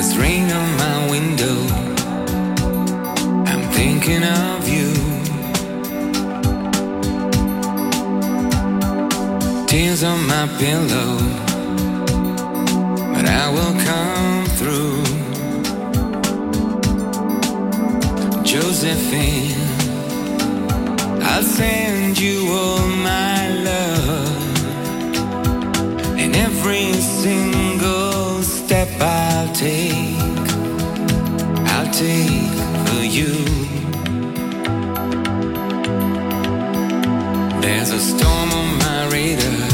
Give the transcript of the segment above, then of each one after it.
there's rain on my window. I'm thinking of you. Tears on my pillow, but I will come through. Josephine, I'll send you all my love and every single step I'll take, I'll take for you. There's a storm on my radar.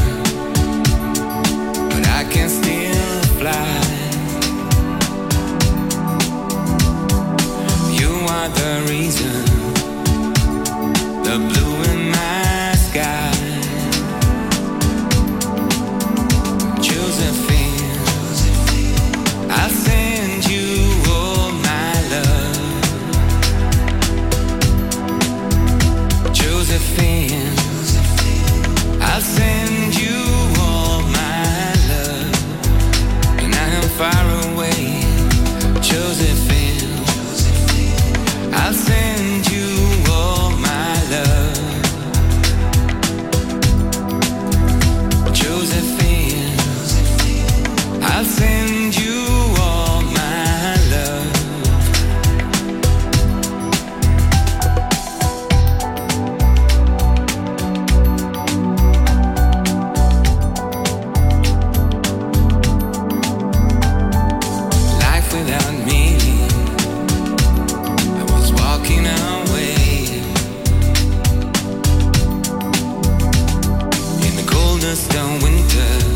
understand winter.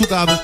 Mit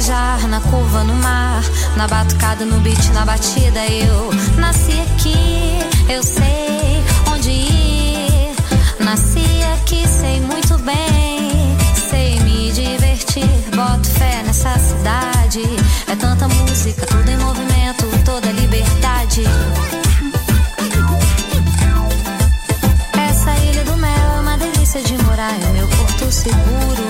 viajar na curva no mar, na batucada no beat, na batida eu nasci aqui, eu sei onde ir. Nasci aqui, sei muito bem, sei me divertir, boto fé nessa cidade. É tanta música, tudo em movimento, toda liberdade. Essa ilha do mel é uma delícia de morar, é meu porto seguro.